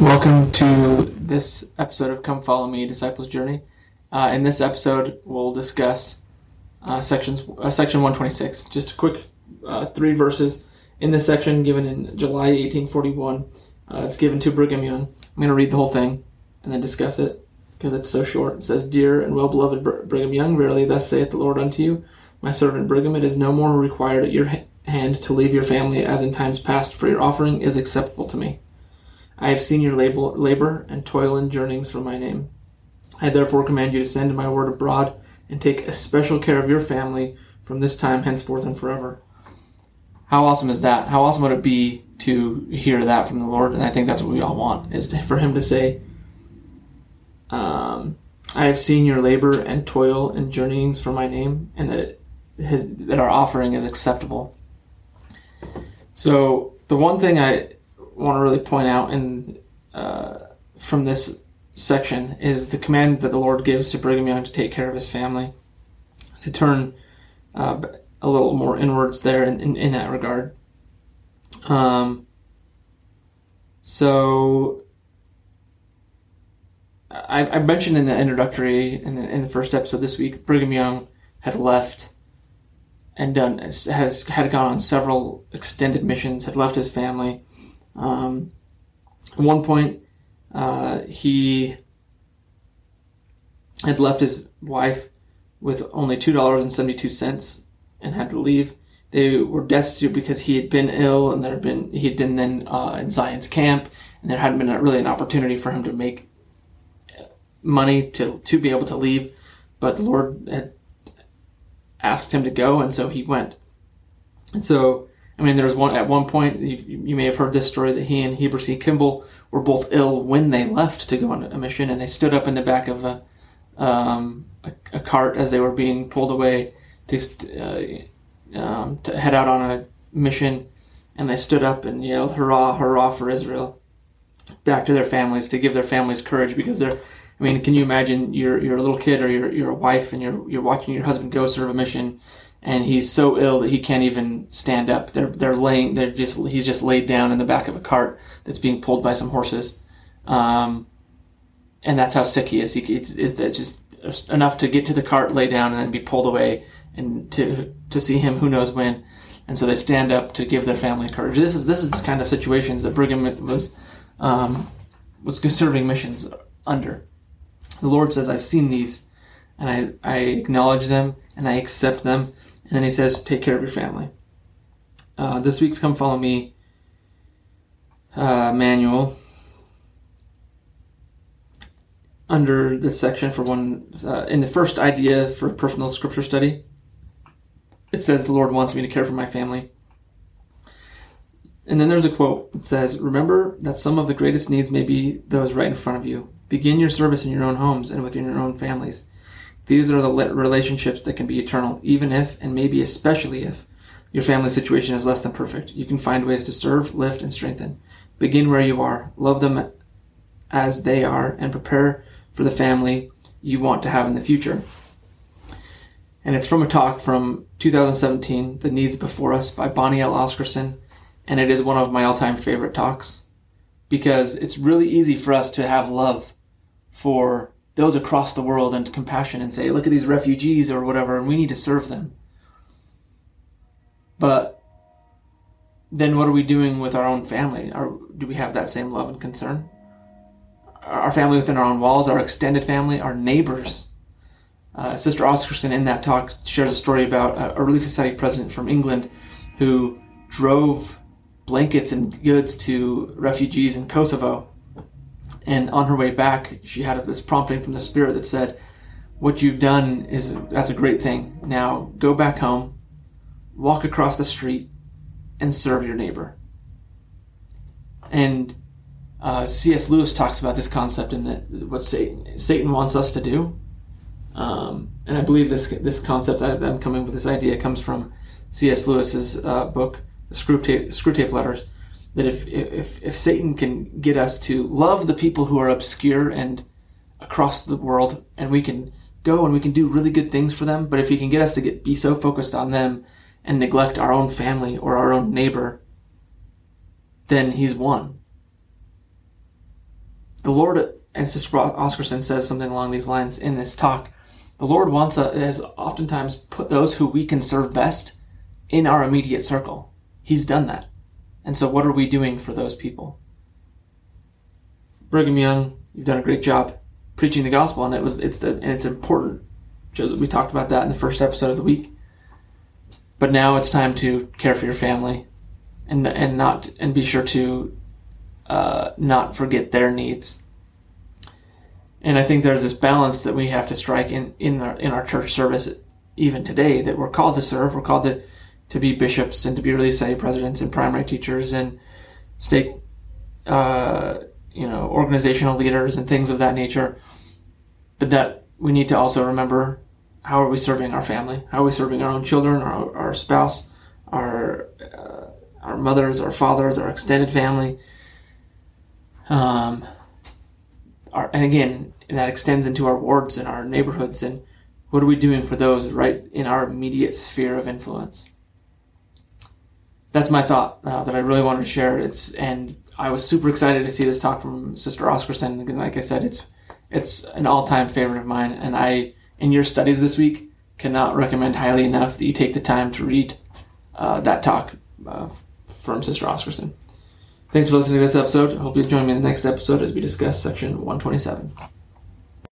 Welcome to this episode of Come Follow Me, Disciples Journey. Uh, in this episode, we'll discuss uh, sections uh, section 126. Just a quick uh, three verses in this section, given in July 1841. Uh, it's given to Brigham Young. I'm going to read the whole thing and then discuss it because it's so short. It says, "Dear and well beloved Br- Brigham Young, verily thus saith the Lord unto you, my servant Brigham, it is no more required at your ha- hand to leave your family as in times past, for your offering is acceptable to me." I have seen your labor, labor and toil and journeyings for my name. I therefore command you to send my word abroad and take especial care of your family from this time henceforth and forever. How awesome is that? How awesome would it be to hear that from the Lord? And I think that's what we all want is to, for Him to say, um, "I have seen your labor and toil and journeyings for my name, and that it, that our offering is acceptable." So the one thing I want to really point out in uh, from this section is the command that the Lord gives to Brigham Young to take care of his family. To turn uh, a little more inwards there in, in, in that regard. Um, so I, I, mentioned in the introductory in the, in the first episode this week, Brigham Young had left and done has had gone on several extended missions, had left his family um, at one point, uh, he had left his wife with only two dollars and had to leave. They were destitute because he had been ill and there had been he had been then uh, in Zion's camp and there hadn't been really an opportunity for him to make money to to be able to leave. But the Lord had asked him to go, and so he went. And so I mean, there was one at one point you, you, may have heard this story that he and Heber C. Kimball were both ill when they left to go on a mission, and they stood up in the back of a um, a, a, cart as they were being pulled away to uh, um, to head out on a mission, and they stood up and yelled "Hurrah, hurrah for Israel!" back to their families to give their families courage because they're. I mean, can you imagine you're you're a little kid or you're you're a wife and you're you're watching your husband go serve a mission and he's so ill that he can't even stand up. They're they're laying. They're just he's just laid down in the back of a cart that's being pulled by some horses, um, and that's how sick he is. He it's, is just enough to get to the cart, lay down, and then be pulled away, and to to see him who knows when. And so they stand up to give their family courage. This is this is the kind of situations that Brigham was um, was serving missions under. The Lord says, "I've seen these, and I I acknowledge them, and I accept them." And then he says, take care of your family. Uh, this week's Come Follow Me uh, manual, under this section for one, uh, in the first idea for personal scripture study, it says, The Lord wants me to care for my family. And then there's a quote. It says, Remember that some of the greatest needs may be those right in front of you. Begin your service in your own homes and within your own families. These are the relationships that can be eternal, even if, and maybe especially if, your family situation is less than perfect. You can find ways to serve, lift, and strengthen. Begin where you are, love them as they are, and prepare for the family you want to have in the future. And it's from a talk from 2017, The Needs Before Us by Bonnie L. Oscarson, and it is one of my all time favorite talks because it's really easy for us to have love for those across the world and compassion and say, look at these refugees or whatever, and we need to serve them. But then what are we doing with our own family? Are, do we have that same love and concern? Our family within our own walls, our extended family, our neighbors. Uh, Sister Oscarson in that talk shares a story about a Relief Society president from England who drove blankets and goods to refugees in Kosovo and on her way back, she had this prompting from the Spirit that said, What you've done is that's a great thing. Now go back home, walk across the street, and serve your neighbor. And uh, C.S. Lewis talks about this concept in that what Satan, Satan wants us to do. Um, and I believe this this concept I, am coming with this idea comes from C.S. Lewis's uh, book, the Screwtape, Screwtape Letters that if, if, if Satan can get us to love the people who are obscure and across the world, and we can go and we can do really good things for them, but if he can get us to get be so focused on them and neglect our own family or our own neighbor, then he's won. the Lord and Sister Oscarson says something along these lines in this talk. The Lord wants us has oftentimes put those who we can serve best in our immediate circle. He's done that. And so what are we doing for those people? Brigham Young, you've done a great job preaching the gospel and it was it's the and it's important. We talked about that in the first episode of the week. But now it's time to care for your family and and not and be sure to uh, not forget their needs. And I think there's this balance that we have to strike in in our in our church service even today that we're called to serve. We're called to to be bishops and to be Relief Society presidents and primary teachers and state, uh, you know organizational leaders and things of that nature. But that we need to also remember how are we serving our family? How are we serving our own children, our, our spouse, our uh, our mothers, our fathers, our extended family? Um, our, and again, that extends into our wards and our neighborhoods. And what are we doing for those right in our immediate sphere of influence? That's my thought uh, that I really wanted to share. It's and I was super excited to see this talk from Sister Oscarson. And like I said, it's it's an all time favorite of mine, and I in your studies this week cannot recommend highly enough that you take the time to read uh, that talk uh, from Sister Oscarson. Thanks for listening to this episode. I hope you'll join me in the next episode as we discuss section 127.